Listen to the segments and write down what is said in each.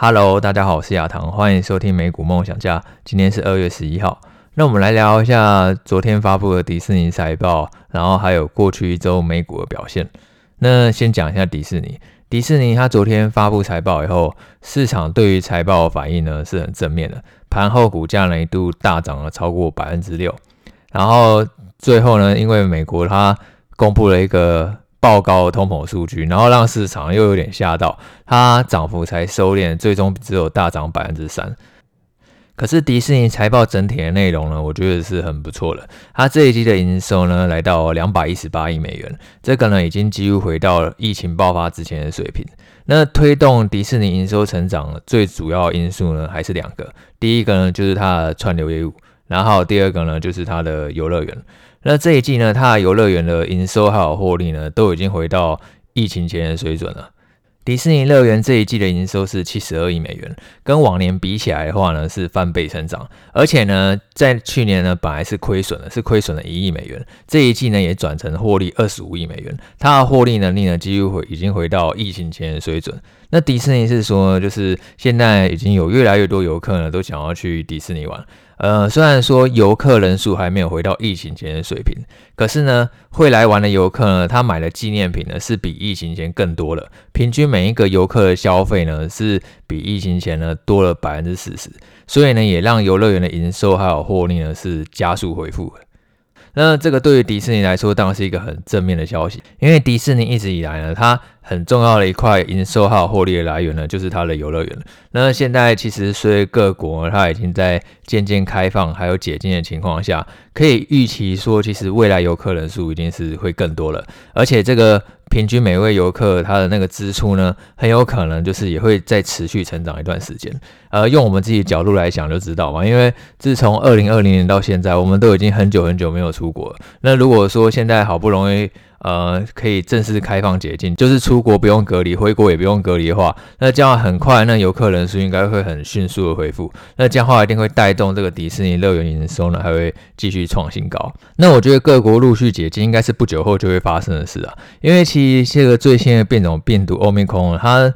Hello，大家好，我是亚堂，欢迎收听美股梦想家。今天是二月十一号，那我们来聊一下昨天发布的迪士尼财报，然后还有过去一周美股的表现。那先讲一下迪士尼，迪士尼它昨天发布财报以后，市场对于财报的反应呢是很正面的，盘后股价呢一度大涨了超过百分之六，然后最后呢，因为美国它公布了一个。爆高的通膨数据，然后让市场又有点吓到，它涨幅才收敛，最终只有大涨百分之三。可是迪士尼财报整体的内容呢，我觉得是很不错的。它这一季的营收呢，来到两百一十八亿美元，这个呢已经几乎回到了疫情爆发之前的水平。那推动迪士尼营收成长最主要因素呢，还是两个，第一个呢就是它的串流业务，然后第二个呢就是它的游乐园。那这一季呢，它的游乐园的营收还有获利呢，都已经回到疫情前的水准了。迪士尼乐园这一季的营收是七十二亿美元，跟往年比起来的话呢，是翻倍成长。而且呢，在去年呢，本来是亏损的，是亏损了一亿美元，这一季呢也转成获利二十五亿美元。它的获利能力呢，几乎回已经回到疫情前的水准。那迪士尼是说，就是现在已经有越来越多游客呢，都想要去迪士尼玩。呃，虽然说游客人数还没有回到疫情前的水平，可是呢，会来玩的游客呢，他买的纪念品呢是比疫情前更多了。平均每一个游客的消费呢是比疫情前呢多了百分之四十，所以呢，也让游乐园的营收还有获利呢是加速恢复。那这个对于迪士尼来说当然是一个很正面的消息，因为迪士尼一直以来呢，它很重要的一块营收还有获利的来源呢，就是它的游乐园。那现在其实随着各国它已经在渐渐开放还有解禁的情况下，可以预期说，其实未来游客人数一定是会更多了，而且这个。平均每位游客他的那个支出呢，很有可能就是也会再持续成长一段时间。呃，用我们自己角度来想就知道嘛，因为自从二零二零年到现在，我们都已经很久很久没有出国了。那如果说现在好不容易，呃，可以正式开放解禁，就是出国不用隔离，回国也不用隔离的话，那这样很快，那游客人数应该会很迅速的恢复。那这样的话一定会带动这个迪士尼乐园营收呢，还会继续创新高。那我觉得各国陆续解禁应该是不久后就会发生的事啊，因为其实这个最新的变种病毒欧米克它。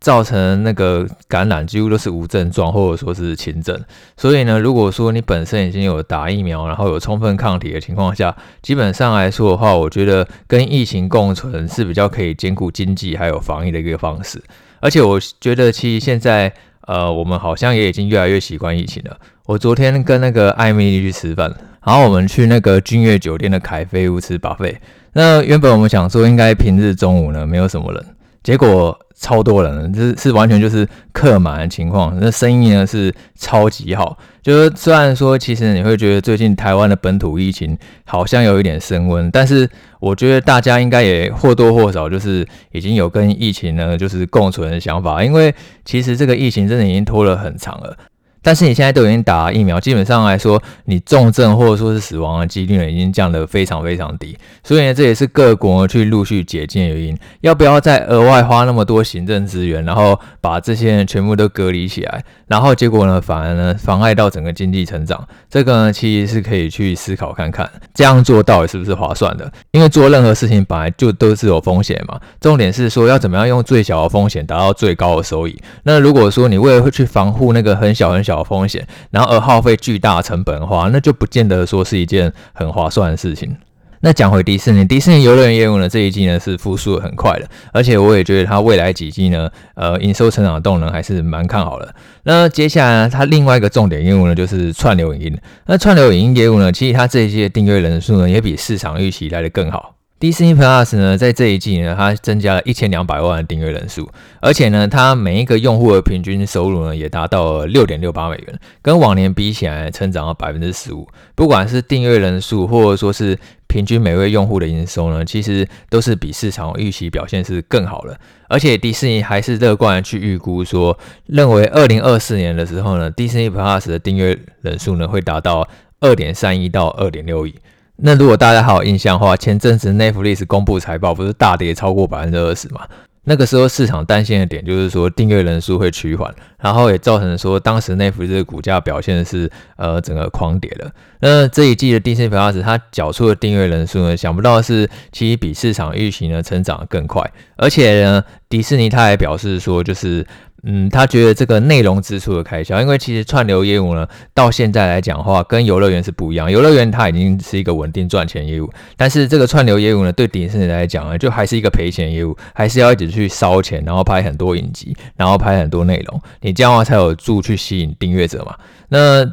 造成那个感染几乎都是无症状或者说是轻症，所以呢，如果说你本身已经有打疫苗，然后有充分抗体的情况下，基本上来说的话，我觉得跟疫情共存是比较可以兼顾经济还有防疫的一个方式。而且我觉得其实现在呃，我们好像也已经越来越习惯疫情了。我昨天跟那个艾米丽去吃饭，然后我们去那个君悦酒店的凯菲屋吃 buffet。那原本我们想说应该平日中午呢没有什么人，结果。超多人，这是是完全就是客满的情况，那生意呢是超级好。就是虽然说，其实你会觉得最近台湾的本土疫情好像有一点升温，但是我觉得大家应该也或多或少就是已经有跟疫情呢就是共存的想法，因为其实这个疫情真的已经拖了很长了。但是你现在都已经打了疫苗，基本上来说，你重症或者说是死亡的几率呢，已经降得非常非常低。所以呢，这也是各国去陆续解禁的原因。要不要再额外花那么多行政资源，然后把这些人全部都隔离起来，然后结果呢，反而呢妨碍到整个经济成长？这个呢，其实是可以去思考看看，这样做到底是不是划算的？因为做任何事情本来就都是有风险嘛。重点是说要怎么样用最小的风险达到最高的收益。那如果说你为了会去防护那个很小很小，小风险，然后而耗费巨大成本的话，那就不见得说是一件很划算的事情。那讲回迪士尼，迪士尼游乐园业务呢，这一季呢是复苏的很快的，而且我也觉得它未来几季呢，呃，营收成长的动能还是蛮看好的。那接下来呢，它另外一个重点业务呢，就是串流影音。那串流影音业务呢，其实它这一季的订阅人数呢，也比市场预期来的更好。Disney Plus 呢，在这一季呢，它增加了一千两百万的订阅人数，而且呢，它每一个用户的平均收入呢，也达到了六点六八美元，跟往年比起来，成长了百分之十五。不管是订阅人数，或者说是平均每位用户的营收呢，其实都是比市场预期表现是更好的。而且迪士尼还是乐观的去预估说，认为二零二四年的时候呢，Disney Plus 的订阅人数呢，会达到二点三亿到二点六亿。那如果大家还有印象的话，前阵子 Netflix 公布财报，不是大跌超过百分之二十嘛？那个时候市场担心的点就是说订阅人数会趋缓，然后也造成说当时 Netflix 的股价表现是呃整个狂跌的。那这一季的 Disney Plus 它缴出的订阅人数呢，想不到是其实比市场预期呢成长更快，而且呢迪士尼它还表示说就是嗯，他觉得这个内容支出的开销，因为其实串流业务呢，到现在来讲的话，跟游乐园是不一样。游乐园它已经是一个稳定赚钱业务，但是这个串流业务呢，对迪士尼来讲呢，就还是一个赔钱业务，还是要一直去烧钱，然后拍很多影集，然后拍很多内容，你这样的话才有助去吸引订阅者嘛。那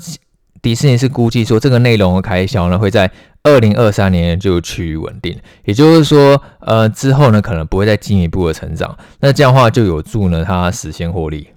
迪士尼是估计说，这个内容的开销呢，会在二零二三年就趋于稳定，也就是说，呃，之后呢可能不会再进一步的成长，那这样的话就有助呢它实现获利。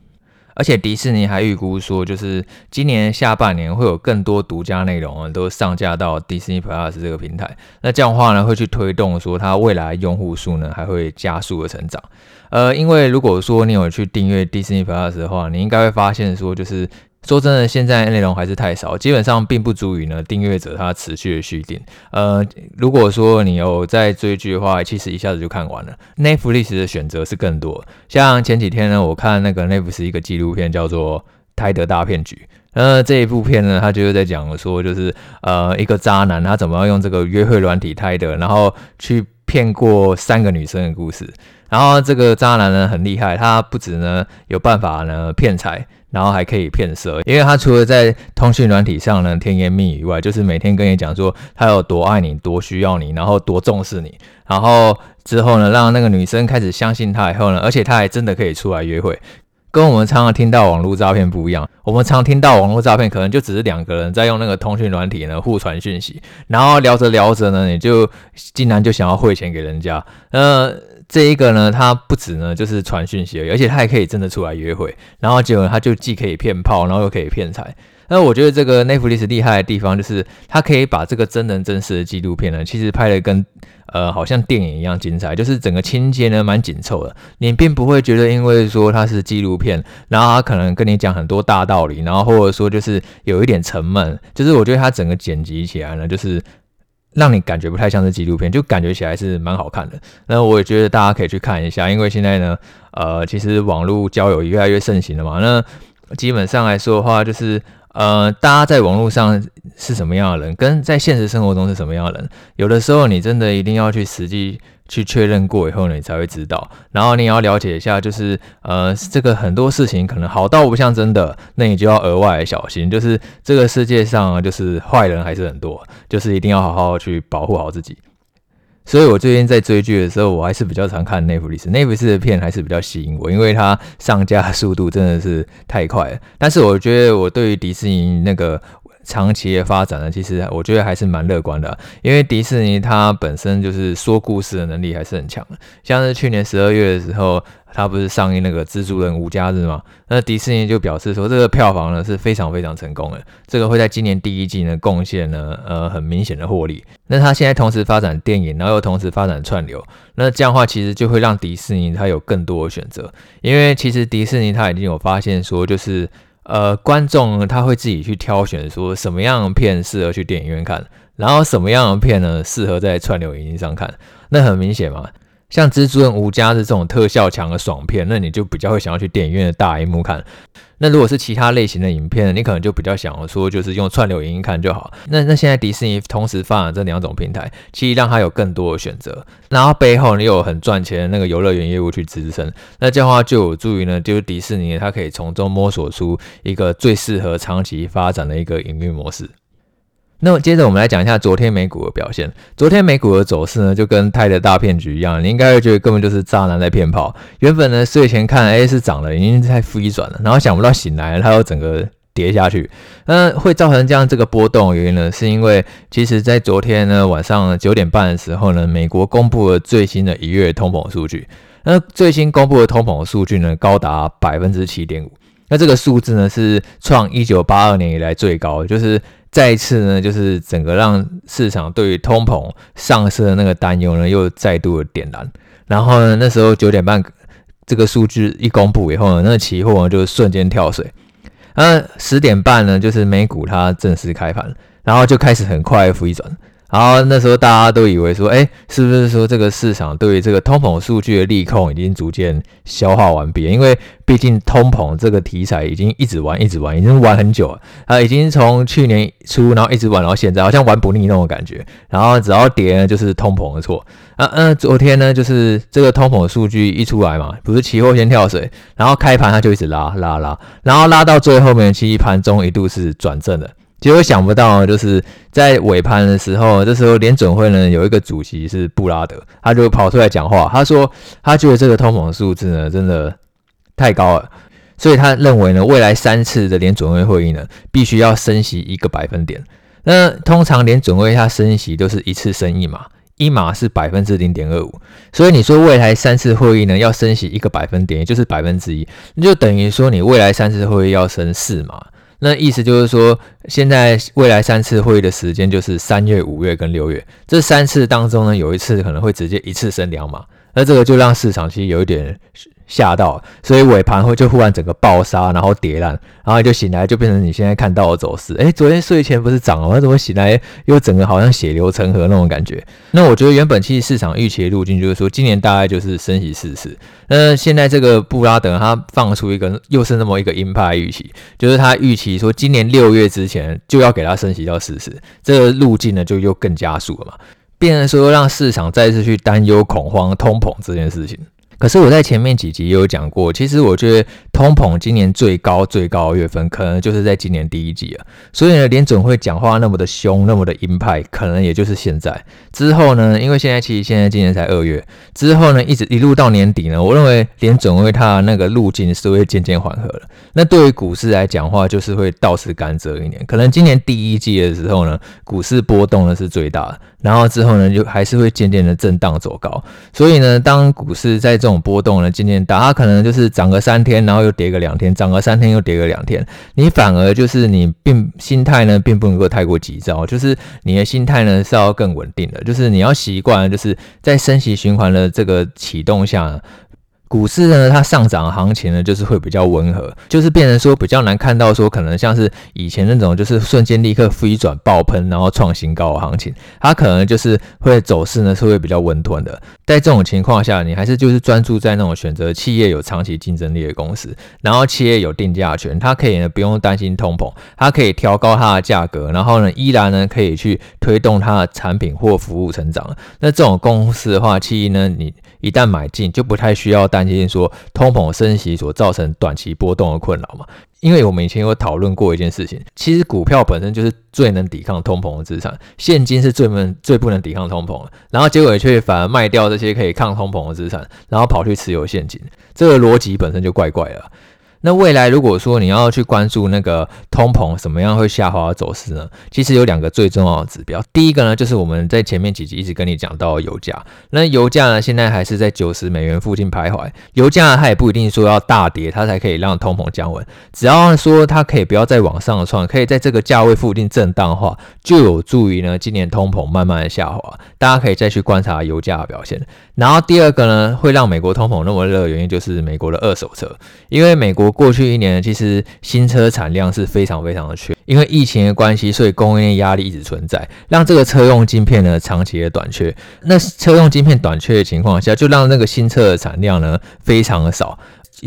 而且迪士尼还预估说，就是今年下半年会有更多独家内容啊都上架到 Disney Plus 这个平台，那这样的话呢会去推动说它未来用户数呢还会加速的成长。呃，因为如果说你有去订阅 Disney Plus 的话，你应该会发现说就是。说真的，现在内容还是太少，基本上并不足以呢订阅者他持续的续订。呃，如果说你有在追剧的话，其实一下子就看完了。Netflix 的选择是更多，像前几天呢，我看那个 Netflix 一个纪录片叫做《泰德大骗局》。那这一部片呢，他就是在讲说，就是呃一个渣男他怎么样用这个约会软体泰德，然后去骗过三个女生的故事。然后这个渣男呢很厉害，他不止呢有办法呢骗财。然后还可以骗色，因为他除了在通讯软体上呢甜言蜜语外，就是每天跟你讲说他有多爱你、多需要你，然后多重视你。然后之后呢，让那个女生开始相信他以后呢，而且他还真的可以出来约会，跟我们常常听到网络诈骗不一样。我们常听到网络诈骗可能就只是两个人在用那个通讯软体呢互传讯息，然后聊着聊着呢，你就竟然就想要汇钱给人家，呃。这一个呢，他不止呢，就是传讯息而已，而且他还可以真的出来约会，然后结果他就既可以骗炮，然后又可以骗财。那我觉得这个 Netflix 厉害的地方，就是他可以把这个真人真事的纪录片呢，其实拍得跟呃好像电影一样精彩，就是整个情节呢蛮紧凑的，你并不会觉得因为说它是纪录片，然后他可能跟你讲很多大道理，然后或者说就是有一点沉闷，就是我觉得他整个剪辑起来呢，就是。让你感觉不太像是纪录片，就感觉起来是蛮好看的。那我也觉得大家可以去看一下，因为现在呢，呃，其实网络交友越来越盛行了嘛。那基本上来说的话，就是呃，大家在网络上是什么样的人，跟在现实生活中是什么样的人，有的时候你真的一定要去实际。去确认过以后呢，你才会知道。然后你也要了解一下，就是呃，这个很多事情可能好到不像真的，那你就要额外小心。就是这个世界上，就是坏人还是很多，就是一定要好好去保护好自己。所以我最近在追剧的时候，我还是比较常看 Netflix。Netflix 的片还是比较吸引我，因为它上架速度真的是太快了。但是我觉得我对于迪士尼那个。长期的发展呢，其实我觉得还是蛮乐观的，因为迪士尼它本身就是说故事的能力还是很强的。像是去年十二月的时候，它不是上映那个《蜘蛛人无家日》嘛？那迪士尼就表示说，这个票房呢是非常非常成功的，这个会在今年第一季呢贡献呢呃很明显的获利。那它现在同时发展电影，然后又同时发展串流，那这样的话其实就会让迪士尼它有更多的选择，因为其实迪士尼它已经有发现说就是。呃，观众，他会自己去挑选，说什么样的片适合去电影院看，然后什么样的片呢适合在串流影音上看。那很明显嘛，像《蜘蛛人无家的》这种特效强的爽片，那你就比较会想要去电影院的大荧幕看。那如果是其他类型的影片，你可能就比较想要说，就是用串流影音看就好。那那现在迪士尼同时发展这两种平台，其实让它有更多的选择，然后背后你有很赚钱的那个游乐园业务去支撑，那这样的话就有助于呢，就是迪士尼它可以从中摸索出一个最适合长期发展的一个营运模式。那么接着我们来讲一下昨天美股的表现。昨天美股的走势呢，就跟泰德大骗局一样，你应该会觉得根本就是渣男在骗炮。原本呢睡前看，哎是涨了，已经在负一转了，然后想不到醒来它又整个跌下去。那会造成这样这个波动原因呢，是因为其实在昨天呢晚上九点半的时候呢，美国公布了最新的一月通膨数据。那最新公布的通膨数据呢，高达百分之七点五。那这个数字呢是创一九八二年以来最高，就是。再一次呢，就是整个让市场对于通膨上升的那个担忧呢，又再度的点燃。然后呢，那时候九点半这个数据一公布以后呢，那期货呢就瞬间跳水。那十点半呢，就是美股它正式开盘，然后就开始很快负一转。然后那时候大家都以为说，哎，是不是说这个市场对于这个通膨数据的利空已经逐渐消化完毕？因为毕竟通膨这个题材已经一直玩，一直玩，已经玩很久了。啊，已经从去年初，然后一直玩，然后现在好像玩不腻那种感觉。然后只要跌呢，就是通膨的错。啊，嗯，昨天呢，就是这个通膨数据一出来嘛，不是期货先跳水，然后开盘它就一直拉拉拉，然后拉到最后面，其实盘中一度是转正的。结果想不到，就是在尾盘的时候，这时候联准会呢有一个主席是布拉德，他就跑出来讲话，他说他觉得这个通膨数字呢真的太高了，所以他认为呢未来三次的联准会会议呢必须要升息一个百分点。那通常联准会它升息都是一次升一码，一码是百分之零点二五，所以你说未来三次会议呢要升息一个百分点，也就是百分之一，那就等于说你未来三次会议要升四码。那意思就是说，现在未来三次会议的时间就是三月、五月跟六月，这三次当中呢，有一次可能会直接一次升两码，那这个就让市场其实有一点。吓到，所以尾盘会就忽然整个爆杀，然后跌烂，然后就醒来，就变成你现在看到的走势。诶，昨天睡前不是涨了吗？怎么醒来又整个好像血流成河那种感觉？那我觉得原本其实市场预期的路径就是说，今年大概就是升息四次。那现在这个布拉德他放出一个又是那么一个鹰派预期，就是他预期说今年六月之前就要给他升息到四次，这个路径呢就又更加速了嘛，变成说让市场再次去担忧恐慌通膨这件事情。可是我在前面几集也有讲过，其实我觉得通膨今年最高最高的月份，可能就是在今年第一季了。所以呢，联准会讲话那么的凶，那么的鹰派，可能也就是现在之后呢，因为现在其实现在今年才二月，之后呢，一直一路到年底呢，我认为联准会它那个路径是会渐渐缓和了。那对于股市来讲话，就是会倒吃甘蔗一年。可能今年第一季的时候呢，股市波动呢是最大的，然后之后呢，就还是会渐渐的震荡走高。所以呢，当股市在这这种波动呢，今天大，它可能就是涨个三天，然后又跌个两天，涨个三天又跌个两天，你反而就是你并心态呢，并不能够太过急躁，就是你的心态呢是要更稳定的，就是你要习惯，就是在升息循环的这个启动下。股市呢，它上涨行情呢，就是会比较温和，就是变成说比较难看到说可能像是以前那种就是瞬间立刻飞转爆喷，然后创新高的行情，它可能就是会走势呢是会比较温吞的。在这种情况下，你还是就是专注在那种选择企业有长期竞争力的公司，然后企业有定价权，它可以呢不用担心通膨，它可以调高它的价格，然后呢依然呢可以去推动它的产品或服务成长。那这种公司的话，其实呢你。一旦买进，就不太需要担担心说通膨升息所造成短期波动的困扰嘛。因为我们以前有讨论过一件事情，其实股票本身就是最能抵抗通膨的资产，现金是最能最不能抵抗通膨的。然后结果却反而卖掉这些可以抗通膨的资产，然后跑去持有现金，这个逻辑本身就怪怪的。那未来如果说你要去关注那个通膨什么样会下滑的走势呢？其实有两个最重要的指标。第一个呢，就是我们在前面几集一直跟你讲到油价。那油价呢，现在还是在九十美元附近徘徊。油价它也不一定说要大跌，它才可以让通膨降温。只要说它可以不要再往上窜，可以在这个价位附近震荡的话，就有助于呢今年通膨慢慢的下滑。大家可以再去观察油价的表现。然后第二个呢，会让美国通膨那么热的原因就是美国的二手车，因为美国过去一年其实新车产量是非常非常的缺，因为疫情的关系，所以供应链压力一直存在，让这个车用晶片呢长期的短缺。那车用晶片短缺的情况下，就让那个新车的产量呢非常的少。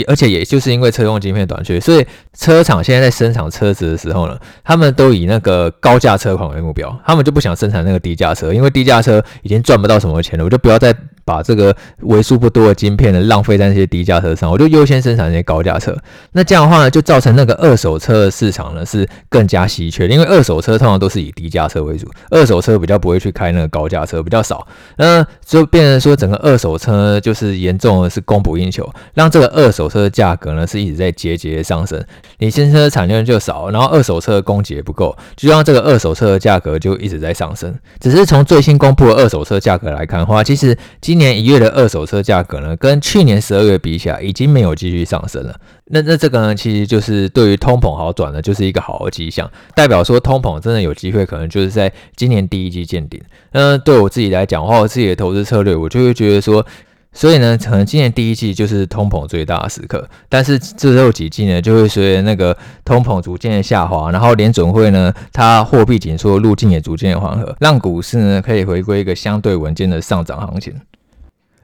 而且也就是因为车用晶片短缺，所以车厂现在在生产车子的时候呢，他们都以那个高价车款为目标，他们就不想生产那个低价车，因为低价车已经赚不到什么钱了，我就不要再把这个为数不多的晶片呢浪费在那些低价车上，我就优先生产那些高价车。那这样的话呢，就造成那个二手车的市场呢是更加稀缺，因为二手车通常都是以低价车为主，二手车比较不会去开那个高价车，比较少。那就变成说整个二手车就是严重的是供不应求，让这个二手。车的价格呢是一直在节节上升，你新车产量就少，然后二手车的供给也不够，就让这个二手车的价格就一直在上升。只是从最新公布的二手车价格来看的话，其实 今年一月的二手车价格呢，跟去年十二月比起来，已经没有继续上升了。那那这个呢，其实就是对于通膨好转呢，就是一个好的迹象，代表说通膨真的有机会，可能就是在今年第一季见顶。那对我自己来讲的话，我自己的投资策略，我就会觉得说。所以呢，可能今年第一季就是通膨最大的时刻，但是之后几季呢，就会随着那个通膨逐渐的下滑，然后联准会呢，它货币紧缩路径也逐渐缓和，让股市呢可以回归一个相对稳健的上涨行情。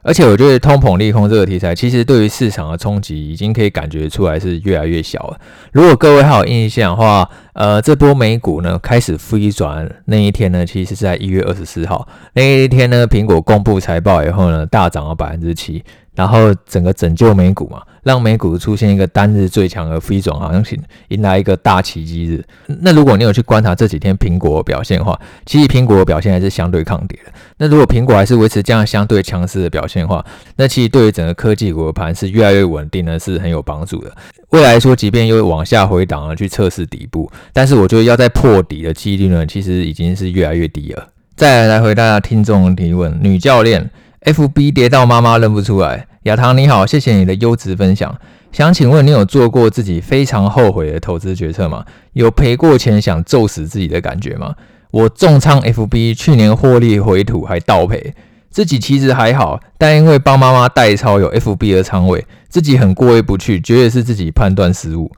而且我觉得通膨利空这个题材，其实对于市场的冲击已经可以感觉出来是越来越小了。如果各位还有印象的话，呃，这波美股呢开始飞转那一天呢，其实是在一月二十四号那一天呢，苹果公布财报以后呢，大涨了百分之七。然后整个拯救美股嘛，让美股出现一个单日最强的飞转行情，迎来一个大奇迹日。那如果你有去观察这几天苹果表现的话，其实苹果表现还是相对抗跌的。那如果苹果还是维持这样相对强势的表现的话，那其实对于整个科技股的盘是越来越稳定呢，是很有帮助的。未来说，即便又往下回档了去测试底部，但是我觉得要再破底的几率呢，其实已经是越来越低了。再来，来回答听众提问，女教练。FB 跌到妈妈认不出来。亚堂你好，谢谢你的优质分享。想请问你有做过自己非常后悔的投资决策吗？有赔过钱想揍死自己的感觉吗？我重仓 FB，去年获利回吐还倒赔，自己其实还好，但因为帮妈妈代操有 FB 的仓位，自己很过意不去，觉得是自己判断失误。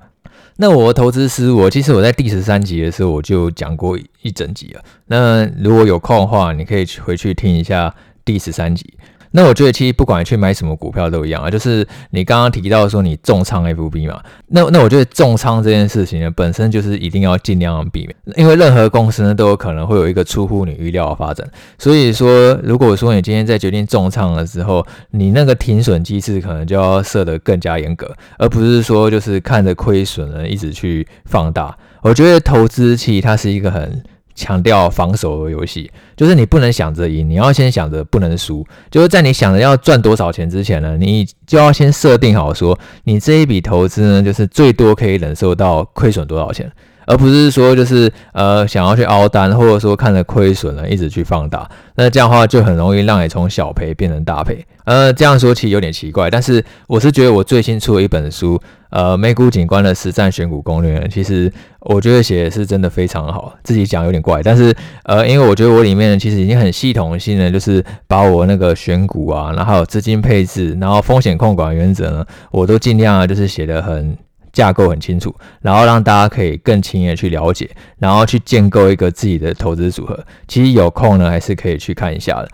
那我的投资失误，其实我在第十三集的时候我就讲过一整集了。那如果有空的话，你可以回去听一下。第十三集，那我觉得其实不管去买什么股票都一样啊，就是你刚刚提到说你重仓 FB 嘛，那那我觉得重仓这件事情呢，本身就是一定要尽量避免，因为任何公司呢都有可能会有一个出乎你预料的发展，所以说如果说你今天在决定重仓的时候，你那个停损机制可能就要设得更加严格，而不是说就是看着亏损呢一直去放大。我觉得投资其实它是一个很。强调防守游戏，就是你不能想着赢，你要先想着不能输。就是在你想着要赚多少钱之前呢，你就要先设定好说，你这一笔投资呢，就是最多可以忍受到亏损多少钱，而不是说就是呃想要去凹单，或者说看着亏损了一直去放大。那这样的话就很容易让你从小赔变成大赔。呃，这样说其实有点奇怪，但是我是觉得我最新出的一本书。呃，美股景观的实战选股攻略，其实我觉得写的是真的非常好。自己讲有点怪，但是呃，因为我觉得我里面其实已经很系统性的，就是把我那个选股啊，然后资金配置，然后风险控管原则呢，我都尽量啊，就是写的很架构很清楚，然后让大家可以更轻易的去了解，然后去建构一个自己的投资组合。其实有空呢，还是可以去看一下的。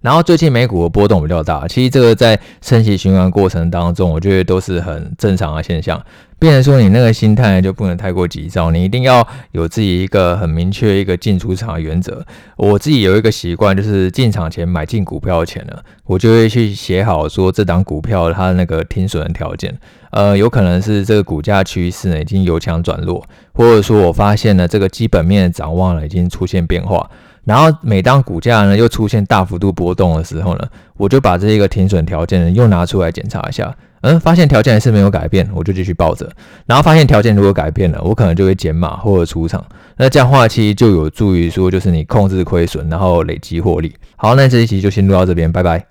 然后最近美股的波动比较大，其实这个在升息循环过程当中，我觉得都是很正常的现象。变成说你那个心态就不能太过急躁，你一定要有自己一个很明确一个进出场的原则。我自己有一个习惯，就是进场前买进股票前呢，我就会去写好说这档股票它那个停损的条件。呃，有可能是这个股价趋势呢已经由强转弱，或者说我发现了这个基本面的展望呢已经出现变化。然后每当股价呢又出现大幅度波动的时候呢，我就把这一个停损条件呢又拿出来检查一下，嗯，发现条件还是没有改变，我就继续抱着。然后发现条件如果改变了，我可能就会减码或者出场。那这样话期就有助于说，就是你控制亏损，然后累积获利。好，那这一期就先录到这边，拜拜。